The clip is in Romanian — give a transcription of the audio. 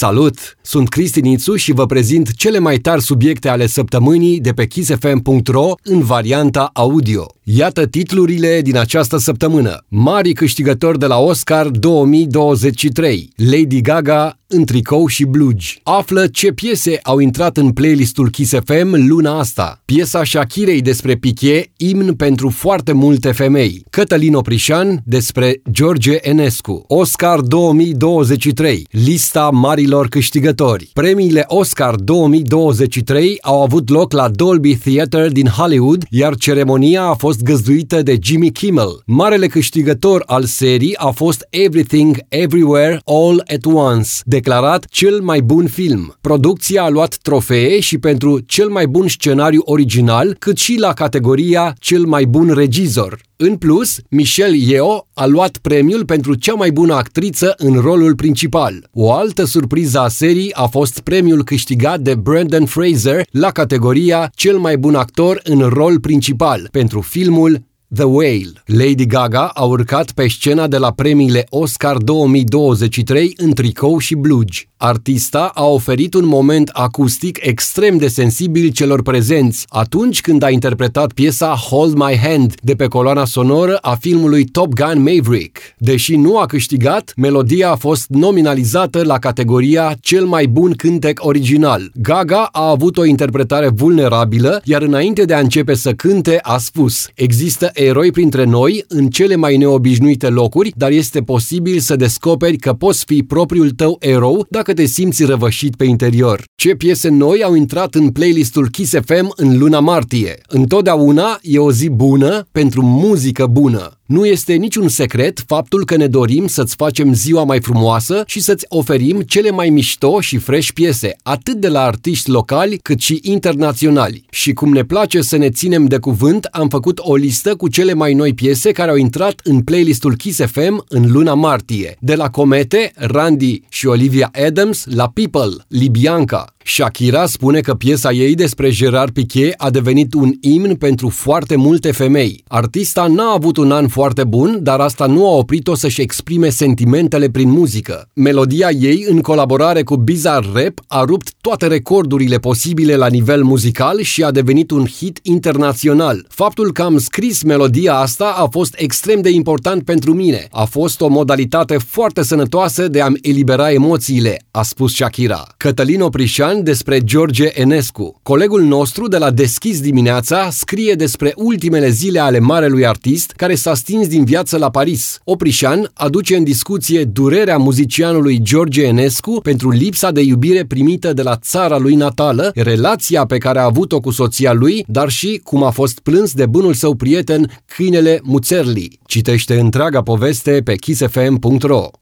Salut! Sunt Cristi Nițu și vă prezint cele mai tari subiecte ale săptămânii de pe kissfm.ro în varianta audio. Iată titlurile din această săptămână. Mari câștigători de la Oscar 2023. Lady Gaga în tricou și blugi. Află ce piese au intrat în playlistul Kiss FM luna asta. Piesa Shakirei despre Piqué, imn pentru foarte multe femei. Cătălin Oprișan despre George Enescu. Oscar 2023. Lista marilor câștigători. Premiile Oscar 2023 au avut loc la Dolby Theatre din Hollywood, iar ceremonia a fost găzduită de Jimmy Kimmel. Marele câștigător al serii a fost Everything Everywhere All at Once, declarat cel mai bun film. Producția a luat trofee și pentru cel mai bun scenariu original, cât și la categoria cel mai bun regizor. În plus, Michelle Yeoh a luat premiul pentru cea mai bună actriță în rolul principal. O altă surpriză a serii a fost premiul câștigat de Brandon Fraser la categoria cel mai bun actor în rol principal pentru filmul The Whale. Lady Gaga a urcat pe scena de la premiile Oscar 2023 în tricou și blugi. Artista a oferit un moment acustic extrem de sensibil celor prezenți atunci când a interpretat piesa Hold My Hand de pe coloana sonoră a filmului Top Gun Maverick. Deși nu a câștigat, melodia a fost nominalizată la categoria cel mai bun cântec original. Gaga a avut o interpretare vulnerabilă, iar înainte de a începe să cânte a spus Există eroi printre noi în cele mai neobișnuite locuri, dar este posibil să descoperi că poți fi propriul tău erou dacă te simți răvășit pe interior. Ce piese noi au intrat în playlistul Kiss FM în luna martie? Întotdeauna e o zi bună pentru muzică bună. Nu este niciun secret faptul că ne dorim să-ți facem ziua mai frumoasă și să-ți oferim cele mai mișto și fresh piese, atât de la artiști locali cât și internaționali. Și cum ne place să ne ținem de cuvânt, am făcut o listă cu cele mai noi piese care au intrat în playlistul Kiss FM în luna martie. De la Comete, Randy și Olivia Adams, la People, Libianca, Shakira spune că piesa ei despre Gerard Piqué a devenit un imn pentru foarte multe femei. Artista n-a avut un an foarte bun, dar asta nu a oprit-o să-și exprime sentimentele prin muzică. Melodia ei, în colaborare cu Bizarre Rap, a rupt toate recordurile posibile la nivel muzical și a devenit un hit internațional. Faptul că am scris melodia asta a fost extrem de important pentru mine. A fost o modalitate foarte sănătoasă de a-mi elibera emoțiile, a spus Shakira. Cătălin Oprișan despre George Enescu. Colegul nostru de la Deschis dimineața scrie despre ultimele zile ale marelui artist care s-a stins din viață la Paris. Oprișan aduce în discuție durerea muzicianului George Enescu pentru lipsa de iubire primită de la țara lui natală, relația pe care a avut-o cu soția lui, dar și cum a fost plâns de bunul său prieten, câinele Muțerli. Citește întreaga poveste pe kissfm.ro